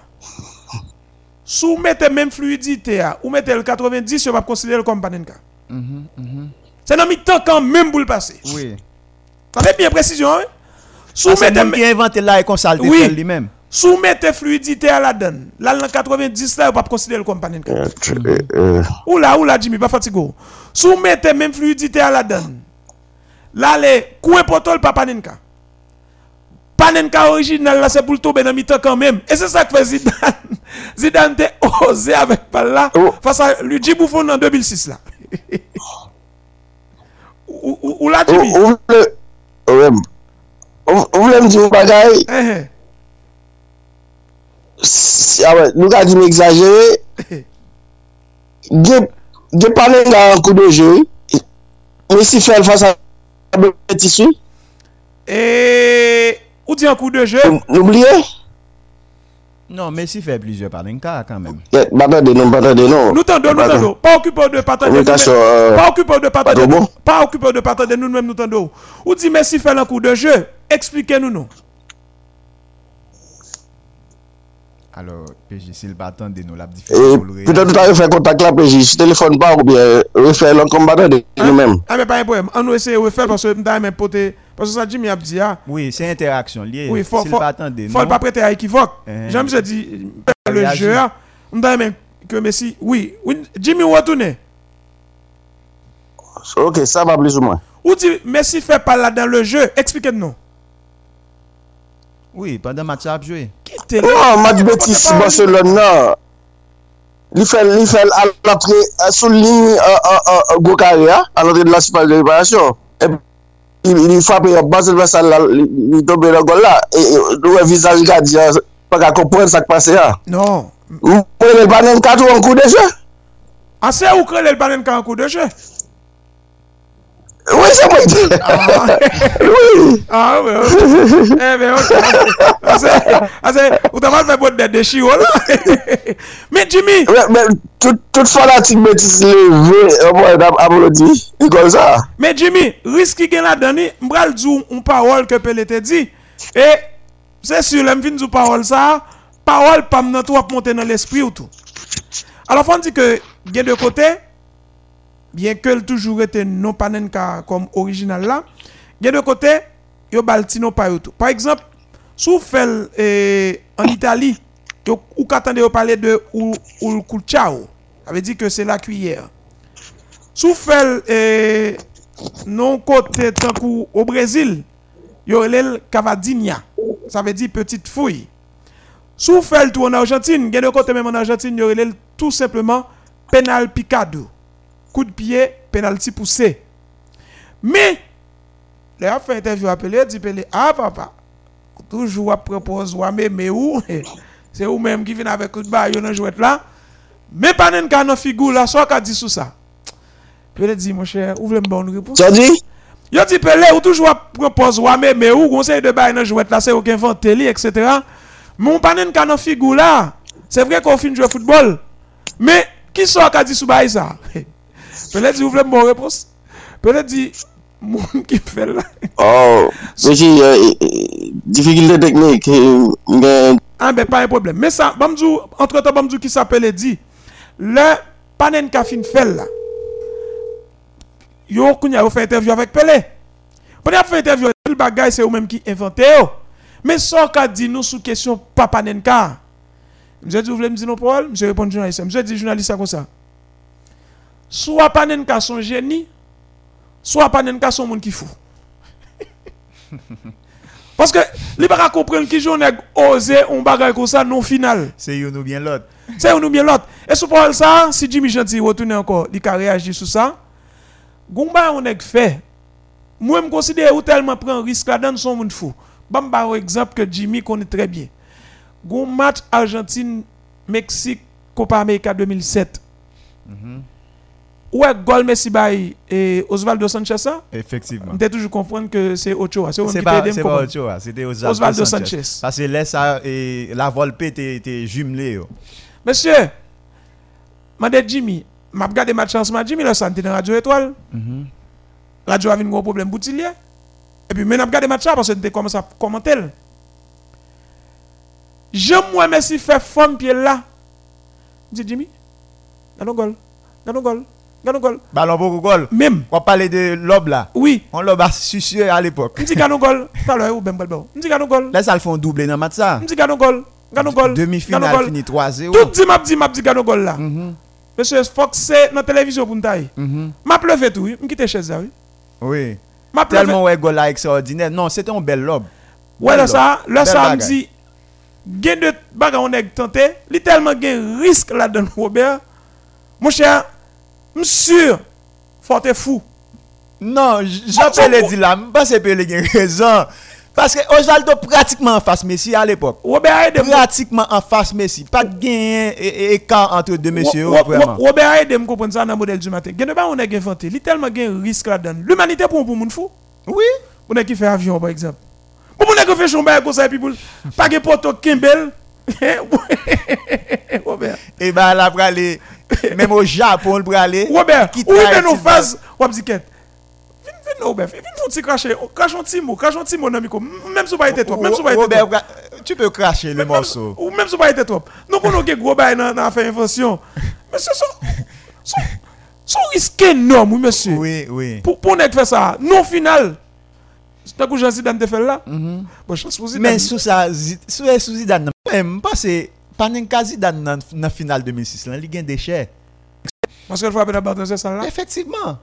Sous mettez même fluidité, ah, ou mettez le 90, on va considérer comme Panenka. C'est dans mi temps quand même pour le passer. Oui. T'avez bien précision, hein? Sous Ah, C'est mettez, moun ki invente la e konsalte Oui. fel li men. Sous mettez fluidité à la donne. Là, dans 90, là, on va pas considérer comme Panenka. Euh, euh, Ou là, ou là, Jimmy, pas fatigué. Sous mettez même fluidité à la donne. Là, les coins potol, pas Panenka. Panenka original, là, c'est pour le tomber dans mi-temps quand même. Et c'est ça que fait Zidane. Zidane était osé avec pas là, Oh. face à Luigi en 2006, là. ou, là, Jimmy? ou vle Ouè Ou ou vle si, ah awe, nou ka di m exagere, ge panen nga an kou de jè, mè si fè l fasa bè tisu. E, ou di an kou de jè? N'oubliye? Non, Messi fait plusieurs Panenka quand même. Batade non, batade non. Nous t'en donnons, nous t'en donnons. Pas occupé de patade. Pas occupé de patade. Pas occupé de patade, nous-mêmes nous t'en donnons. Ou dit Messi fait un coup de jeu. Expliquez-nous nous. Alors, PJ, sil batan de nou la di fè E pou l Pite nou ta refè kontak la peji Si telefon pa ou bien refè lòn kom batade nou mèm Ah, mais pas un problème. On nous essaie de refaire parce que nous avons poté. Parce que ça, Jimmy a dit, ah, Oui, se interaksyon liye. oui, faut, faut, de faut pas prêter à équivoque. Eh. Jean-Michel dit, le jeu, ah, nous avons que Messi, oui, oui, Jimmy retourne. Ok, sa va plus ou mwen Ou dit Messi fait pas là dans le jeu? Expliquez-nous. Oui, pandan match ap jwe. Non, match Betis Barcelona Li fel, li fel al apre sou lini Gokare a, al apre de la sipal de reparasyon Li fap e Barcelona sa li dobe la gol la Ou e vizaj gadi a, pa ka kompren sa kpase a Non. Ou kre lel banen katou an kou de je? Ase ou kre lel banen katou an kou de je? Oui, se mwen di Oui Ah, ouais, ok. eh bien, ok. Ah, c'est, ah, c'est, ou t'as mal fait boire des déchets, là. Mais Jimmy, Ouais, men tout, tout fanatik Betis leve Mwen aplodi Li kon sa mais Jimmy, risque qui est là-dedans, m'bral dou une parole que Pelé te dit. Et c'est sûr, l'aime fin dou parole ça, parole pas m'nan trop monter dans l'esprit ou tout. Alors, faut dire que, il y a deux côtés, bien que toujours été non panenka comme original là, il deux côtés, yo baltino pas yo tout. Par exemple, sous fait eh, en Italie, yo- ou qu'attendez au parler de ou, ou le kulchao. Ça veut dire que c'est la cuillère. Sous fait eh, non côté tant au Brésil, yo relève cavadinha. Ça veut dire petite fouille. Sous fait le tour en Argentine, gen de côté même en Argentine, yo relève tout simplement penal picado. Coup de pied, penalty poussé. Mais le a fait interview appelé, dit Pelé, ah papa, toujours à propose ou à mais où? C'est ou même qui vient avec coup de balle dans jouet là? Mais pas n'en ka nan figure là, soit qu'a dit sous ça. Pelé dit mon cher, ouvrez une bonne réponse. Ça dit? Yo dit Pelé ou toujours à propose ou à mais où? Conseil de bail dans jouet là, c'est ou qui etc. Mais on pas n'en ka nan figure là. C'est vrai qu'on fin jouer football. Mais qui soit qu'a dit sous bail ça? Pelé dit ouvrez une bonne réponse. Moun qui fait là. Oh, technique. euh, mais Ah ben pas un problème. Mais ça, Bamdou, entre temps, Bamdou qui s'appelle dit, le panen ka fin fait là. Yo kounya yo fait interview avec Pelé. Pendant fait interview, le bagay c'est ou même qui inventé yo. Mais ça qu'a dit nous sous question pas panen ka. Vous voulez me dire non Paul, monsieur répond journaliste. Monsieur dit journaliste ça comme Soit panen ka son génie, soit panen ka son monde qui fou. Parce que, li pas comprendre qui j'en ai osé un bagay comme ça non final. C'est yon ou bien l'autre. C'est un ou bien l'autre. Et sous parole ça, si Jimmy Gentil retourne encore, il a réagi sur ça. Gomba on est fait. Moi me considère ou tellement prend risque là dans son monde fou. Bam ba un exemple que Jimmy connaît très bien. Gon match Argentine Mexique Copa América 2007. Ouais, goal Messi by et Osvaldo Sanchez ça. Effectivement. On toujours comprendre que c'est Ochoa, c'est pas, pas. Ochoa, c'était Osvaldo, Osvaldo Sanchez. Sanchez. Parce que et la Volpe était, jumelée. yo. Monsieur, m'a dit Jimmy, m'a regardé match chance ma Jimmy, là, ça dans Radio Étoile. Radio a vu un gros problème boutilier. Et puis, maintenant, regardé match là parce que commencé à commenter. J'aime moi, Messi fait femme pied là. Je dis Jimmy, gagne goal, gagne goal, gagne goal. Ballon pour goal. Même, On parlait de lob là. oui, On lob a sucé à l'époque. gagne goal. Tout à l'heure, ou Je dis gagne goal. Là, ça le font doubler dans le match ça. Gagne goal. gagne Demi-finale fini 3-0. Tout dit m'a dit m'a dit gagne goal là. Mhm, Monsieur Fox c'est dans la télévision pour nous tailler. mhm. M'a tout, oui. M'a quitté chaise là, oui. Oui. M'a. Tellement ouais goal là extraordinaire. Non, c'était un bel lob. Ouais, là ça, là ça dit gain de bagarre on est tenté, li tellement gain risque là-dedans Robert. Mon cher, monsieur, faut être fou. Non, Jean ça, Pelé pour- dit là, pense que Pelé a raison. Parce que Osvaldo pratiquement en face Messi à l'époque. Robert aide Pratiquement en face Messi. Pas de gain écart entre deux messieurs. Robert aide me comprendre ça dans le modèle du matin. De bagarre on est inventé, li tellement gain risque là-dedans. L'humanité pour pour moun fou. Oui. On est qui fait avion par exemple. Pour mon qui fait chambé comme ça et puis pas de poto Kimbel. Robert. Et ben là, pour aller, même au Japon, pour aller. Robert, où Haïti, nos phases, wap ziket. Vin, Robert, vin, vin fouti cracher, crache un petit mot, crache un petit mot. Même si pas été trop, même si pas été Robert, trop. bra- tu peux cracher le morceau. Ou même si pas été gros bail dans dans faire invention. Mais c'est ça. Son son risque énorme, monsieur. Oui, oui. Pour pour faire ça, non final. C'est un coup Jean Zidane te fait là. Bon chance pour Zidane. Mais sous ça, sous sous Zidane, même pas c'est pas n'importe Zidane dans la finale 2006, là, il gagne des chers. parce que le frappe dans ça là. Effectivement.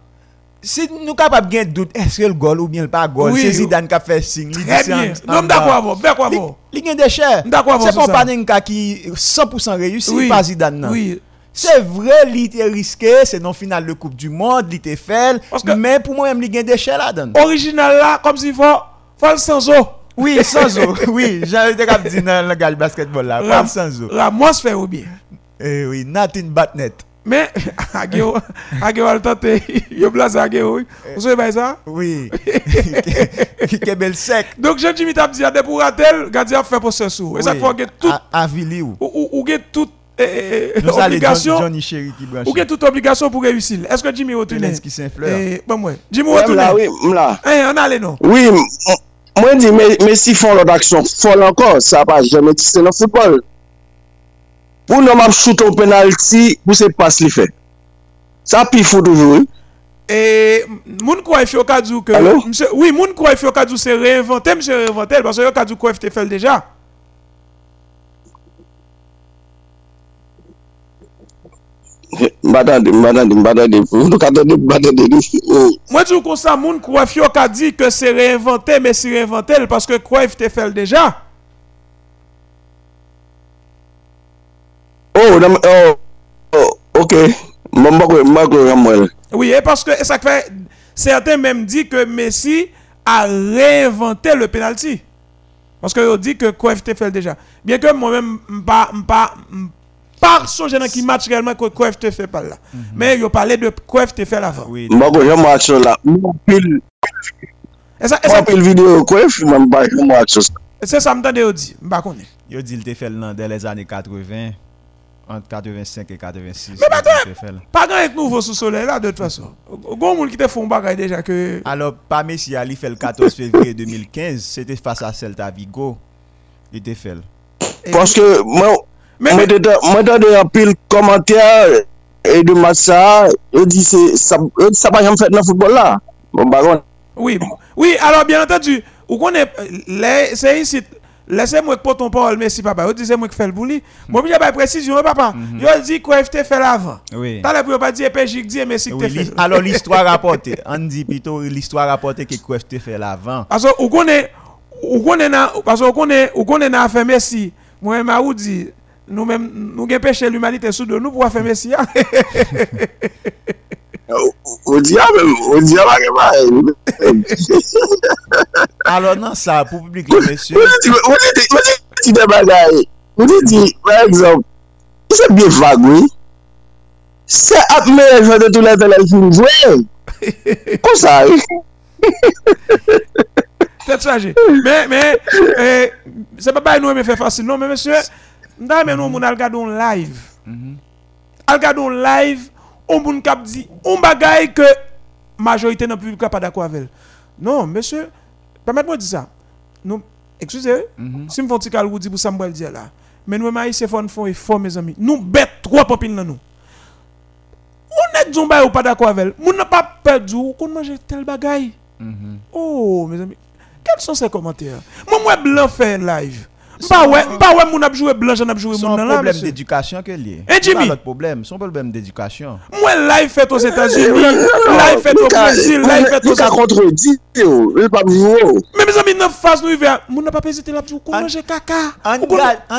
Si nous sommes capables de doute, est-ce que le goal ou bien le pas goal, c'est Zidane qui a fait signe. Très bien. en Non, d'accord d'accord Il- gagne des chers. D'accord avant C'est pas. Panenka qui 100% réussi, pas Zidane. Oui. C'est vrai, il était risqué, c'est non finale de Coupe du Monde, fait, Parce que- mais pour moi, il gagne des chers là-dedans. Original là, comme s'il faut, faut le sans eau. Oui, sans eau. oui, de dire dans le gars de basketball là, pas Ram- sans eau. Ramos fait ou bien? Eh oui, nothing but net. Mais, Ageo, Ageo a le tenté. Yo blase Ageo, oui. Vous savez pas ça? Oui. Kebel sec. Donc, Jean-Jimmy t'a dit, de pour Ratel, Gadi a fait pour ce sou. Et ça Oui. faut que tout, À, à Vili ou. ou, ou, ou Eh, nous obligation. Johnny Sherry qui branche. Ou gen toute obligation pour réussir. Est-ce que Jimmy retourne Eh, bon moi. Jimmy retourne. Oui, m'la. Eh, on allait non. Oui, moi dit mais mais si font l'autre action, folle encore, ça va jamais tisser dans le football. Pour nous m'a shoot au penalty, pour c'est passe qu'il fait. Ça puis il faut toujours. Et eh, moun kwa e fyo kadzou que monsieur oui, moun kwa e fyo kadzou c'est réinventer, monsieur réinventer parce que kadzou quoi fait déjà. Mbatande, mbatande. Mou katande, mbatande. Mwen di ou kon sa moun Kwef yo ka di ke se Me l Paske te fel deja Oh, nam, oh, oh, ok. Mwen mwen ramwel. Oui, et parce que et ça fait certains même dit que Messi a réinventé le penalty. Parce que on dit que Cruyff te fait déjà. Bien que moi-même pas pas pas songer dans qui match réellement que Cruyff te fait pas là. Mais il parlait de Cruyff te fait l'avant. Oui, aksyon la. Mwen pil, Et ça et ça pil video kwef, mwen bakwe jan mwen aksyon sa. c'est ça m'entendait au dit. M'pa connaît. yo di l te nan de les ane 80, entre 85 et 86. Mais il fel. Pas grand nouveau sous soleil là de toute façon. Gon moun qui te font bagay déjà que Alors, pas Messi, Ali fait le 14 février 2015, c'était face à Celta Vigo. Il te fel. Paske mwen, Mais mwen te ta- mwen tade an pil komantyer e de mat sa, yo di sa, pa jam fet nan football la. Mwen bakon. Oui, oui, alors bien entendu, ou c'est ici Laissez-moi pour ton parole, merci papa. Vous disiez moi qui fait le bouli. Moi, j'ai pas précision, papa. Yo dit quoi FT fait l'avant. Oui. T'as l'air pas dire PJ dit merci que fait. alors, l'histoire rapportée, on dit plutôt l'histoire rapportée que te fait l'avant. Parce que ou connaît ou connaît na parce que ou connaît ou connaît na fait merci. Moi ou dit nous même nous gain péché l'humanité sous de nous pour faire messia au diable au diable alors non ça pour public monsieur on dit on dit des bagailles. On dit par exemple c'est bien vague oui. C'est ap meilleur joueur de tous les temps qui nous jouer comme ça tête chargée mais mais eh, c'est pas pas nous aimer faire facile non mais monsieur m'da mais nous moun al gade un live. Al gade un live on moun kap di on bagay que majorité dans public pas d'accord avec. elle. Non, monsieur, permettez-moi de dire ça. Nous excusez, si me font petit calou di pour ça me dire là. Mais nous maïs c'est font font effort mes amis. Nous trop en pile dans nous. On est djomba ou pas d'accord avec. elle. Moun n'a pas perdu qu'on mange tel bagay. Oh, mes amis, quels sont ces commentaires? Moi, moi, blanc fait un live. Pas ouais, pas ouais, mon a joué blanc, j'en ai joué son mon là. problème monsieur. d'éducation que lié. Eh, Jimmy? notre problème, son problème d'éducation. Moi, live fait aux États-Unis, live fait au Brésil, live fait aux Ou ka kontredi yo, ou pa bjou. Mais mes amis, dans face nous hiver, mon n'a pas hésité là pour qu'on An- mange caca.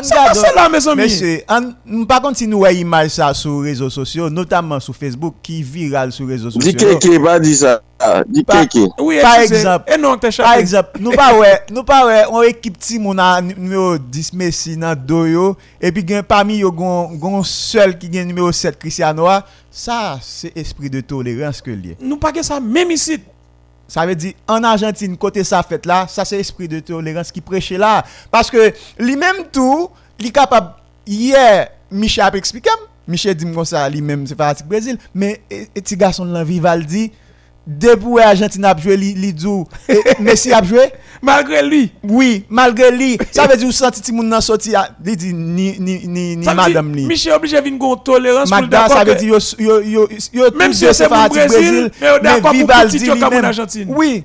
Ça passe là, mes amis. Monsieur, en- par contre, si nous voyons image ça sur les réseaux sociaux, notamment sur Facebook, qui viral sur les réseaux Di sociaux. keke, pa di sa. Di Pa- keke. Oui, Par exemple. Et non, t'es Par chappé. exemple, nous pas ouais, nous pas ouais, on équipe ti mon a numéro 10 Messi dans do yo et puis gen parmi yo gon gon seul qui gen numéro 7 Cristiano a, ça c'est esprit de tolérance que lié. Nous pas que ça, même ici. Ça veut dire en Argentine côté ça fait là, ça c'est esprit de tolérance qui prêche là parce que lui-même tout, li capable hier Michel a expliqué, Michel dit comme ça lui-même c'est fanatique Brésil, mais et, et ti garçon là Vivaldi Debout Argentine a joué li, li dou, et Messi a joué? Malgré lui. Oui, malgré lui, ça veut dire ou senti ti moun nan sorti a, li di ni ni ni, ni madame li. Michel obligé de venir tolérance pour le Madame, ça d'accord veut que- dire yo yo yo Même si c'est Brésil, mais d'accord pour petit en Argentine. Oui.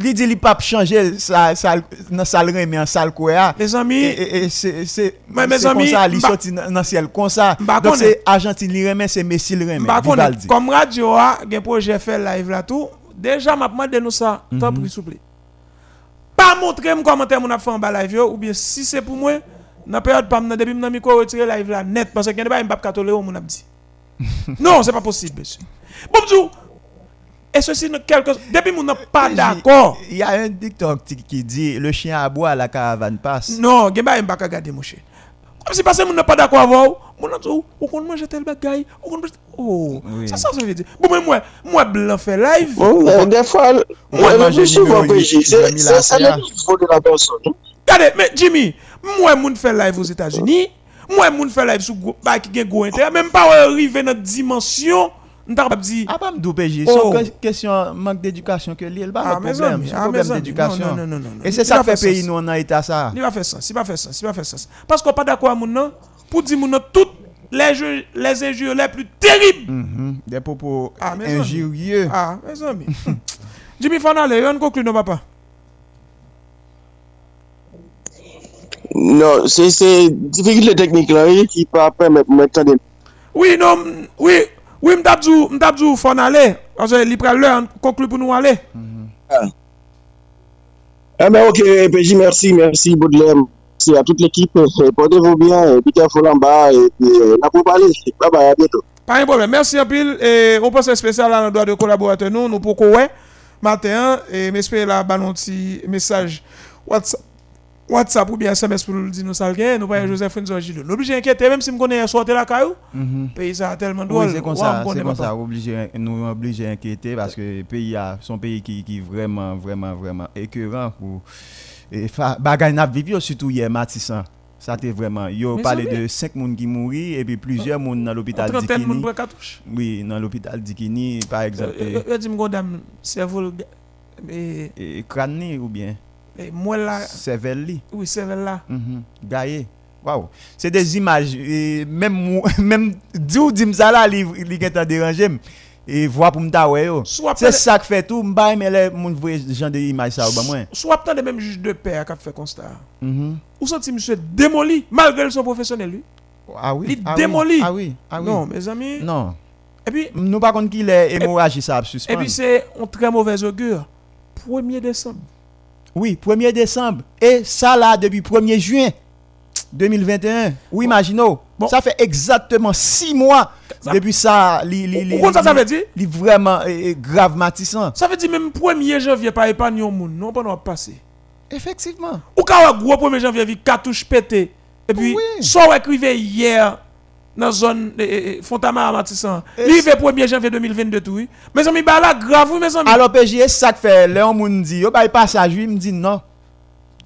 Li di li pa sa sa nan sal mais en sal et c'est c'est Mais mes c'est comme amis, ça li sorti nan nan c'est Argentine li remet c'est Messi li radio a, gen projet fait live là tout, déjà m'a demandé nous ça, Mhm. tant pis s'il vous plaît. Pas montrer mon commentaire mon a fait en bas live yo, ou bien si c'est pour moi, dans période pas m'nan depuis m'nan micro retirer live là net parce que gen pas m'pa ka tolérer mon a dit. non, c'est pas possible monsieur. Bon m'dou, et ceci ne quelque depuis mon n'a pas d'accord. il y a un dicton qui dit le chien aboie la caravane passe Non, gen ba m'pa ka garder mon cher. Comme si parce que mon n'a pas d'accord avec vous, mon a dit ou qu'on mange tel bagay, ou qu'on Oh, Oui. ça ça ça veut dire. Bon mais moi, moi blanc fait live. Bon, men, de fwa, Mwen manje mwen souvan numéro peji, huit, se Jamil se sa Asia. ne faut de la personne. Regardez, mais Jimmy, moi, moun fait live aux États-Unis, moi, moun fait live sur bah, qui gen gros intérêt, même pas arriver dans dimension, on t'a pas dit. Ah, pas m'dou PJ, Oh. c'est une question manque d'éducation que lié, pas Ah, le mes problème, c'est ah, un problème d'éducation. Non, non, non, non, non. Et c'est ça va qui fait pays sens. nous en état ça. Il va faire ça, il va faire ça, il va faire ça. Parce qu'on pas d'accord moun nan, pour dire moun nan, toutes les injures les plus terribles. Mhm. Des propos Ah, injurieux. Ah, mes amis. Jimmy Fanale, on conclut non papa? Non, se se difikile teknik la yi ki pa pèmèt mwen tande. Oui, non, oui, oui, m'dabdou, m'dabdou, faut aller. Parce que li pral l'heure, conclu pour nous aller. Eh ben ok, PJ, merci, merci Baudelaire. Merci à toute l'équipe. Portez-vous bien, careful en bas et puis euh, on a pour parler. Bye bye, à bientôt. Pas un problème. Merci en pile. Et on passe spécial à l'endroit de collaborateurs nous, nous pour ouais matin et m'espérer là bah, un petit message WhatsApp. WhatsApp ou bien SMS pour nous dire nous ça nous pas Joseph Renzo Gilles. Nous obligé inquiéter même si me connais sortir la caillou. Pays ça a tellement drôle. Oui, c'est comme ça, c'est comme ça, obligé, nous obligés à inquiéter parce que le pays a son pays qui qui vraiment vraiment vraiment écœurant pour et bagay n'a vécu surtout hier Matissan. Ça t'est vraiment yo Mais parlé de 5 moun qui mourir et puis plusieurs moun dans l'hôpital Trentaine moun Dikini. prend cartouche. Oui, dans l'hôpital Dikini par exemple. Euh, euh, dit me dame cerveau Et crâne ou bien? Li. oui c'est là. Mhm. Gaye. Waouh. C'est des images et même mou- même di ou dim ça là li li gen tan déranger m. et voir pour m'ta ouais yo. Soit C'est ça qui fait tout, m'ba mais les moun voye genre de ou ba tant de même juge de paix qui a fait constat. Mhm. Ou senti monsieur? Démoli malgré son professionnel lui. Ah oui. Il ah. Oui. Ah oui. Ah oui. Non, mes amis. Non. Et puis Nous pas contre qu'il est hémorragie ça a et suspendre. puis c'est un très mauvais augure. 1er décembre. Oui, 1er décembre. Et ça là, depuis 1er juin 2021. Oui, imaginez. Bon. Ça fait exactement 6 mois Ça- depuis ça. Li, li, li, ça, ça veut dire vraiment eh, eh, grave matissant. Ça veut dire même 1er janvier pas épargner au monde, non pas nous passer. Effectivement. Ou wè gros 1er janvier vi cartouche pété. Et puis Oui. ça wè écrivé hier dans zone eh, eh, Fontama à Matissan. Fait 1er janvier 2022 tout oui. Mes amis ba la grave mes amis. Alors, PJ, ça que fait, Léon Moun dit, yo bay passage, lui, il me dit non.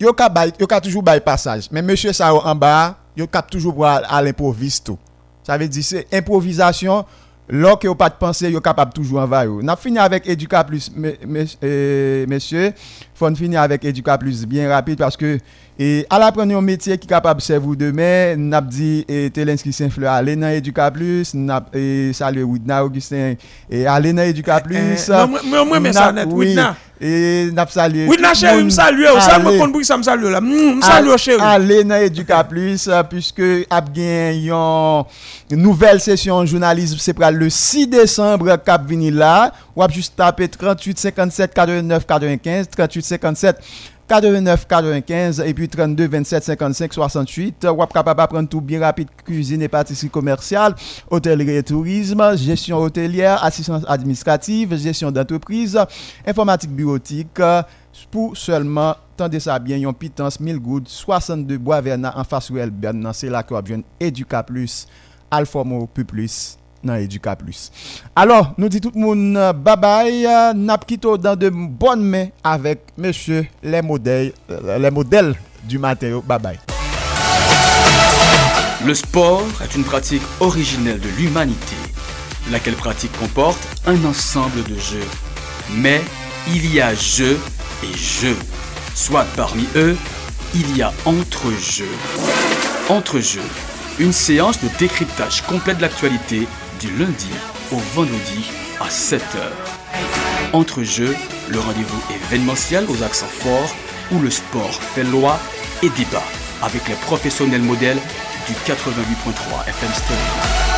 Yo ka bay, yo ka toujours bay passage. Mais monsieur ça en bas, yo ka toujours pour à, l'improviste tout. Ça veut dire c'est improvisation. Là que yo pas de penser, yo capable toujours en va yo. N'a fini avec Educa Plus, me- me- monsieur. Faut finir avec Educa Plus bien rapide parce que et à la première métier qui est capable de servir demain, n'a dit et Telenski Saint-Fleur aller dans Educa Plus, n'a et saluer Widna Augustin et aller dans Educa Plus. Eh, non, moi- moi- mais ça net, oui. Widna. Et n'a salué. Oui, na tout chérie, moun. me salue. Ou ça me compte pour ça me salue là. Me dans Educa Plus euh, puisque gen yon nouvelle session journalisme c'est pour le 6 décembre k'ap vini là ou juste taper 38 57 89 95 38 57 89 95 et puis 32 27 55 68 ou ap capable apprendre tout bien rapide cuisine et pâtisserie commerciale hôtellerie et tourisme gestion hôtelière assistance administrative gestion d'entreprise informatique bureautique euh, pour seulement tendez ça bien yon pitance 1000 gouttes 62 bois verna en face ou Elberne nan c'est là que vous Educa Plus Alformo plus dans Educa Plus alors nous dit tout le monde euh, bye bye euh, nap quitto dans de bonnes mains avec monsieur les modèles euh, les modèles du bye bye Le sport est une pratique originelle de l'humanité, laquelle pratique comporte un ensemble de jeux. Mais il y a jeux et jeux. Soit parmi eux, il y a entre-jeux. Entre-jeux, une séance de décryptage complet de l'actualité du lundi au vendredi à 7h. Entre-jeux, le rendez-vous événementiel aux accents forts où le sport fait loi et débat avec les professionnels modèles du 88.3 FM Stereo.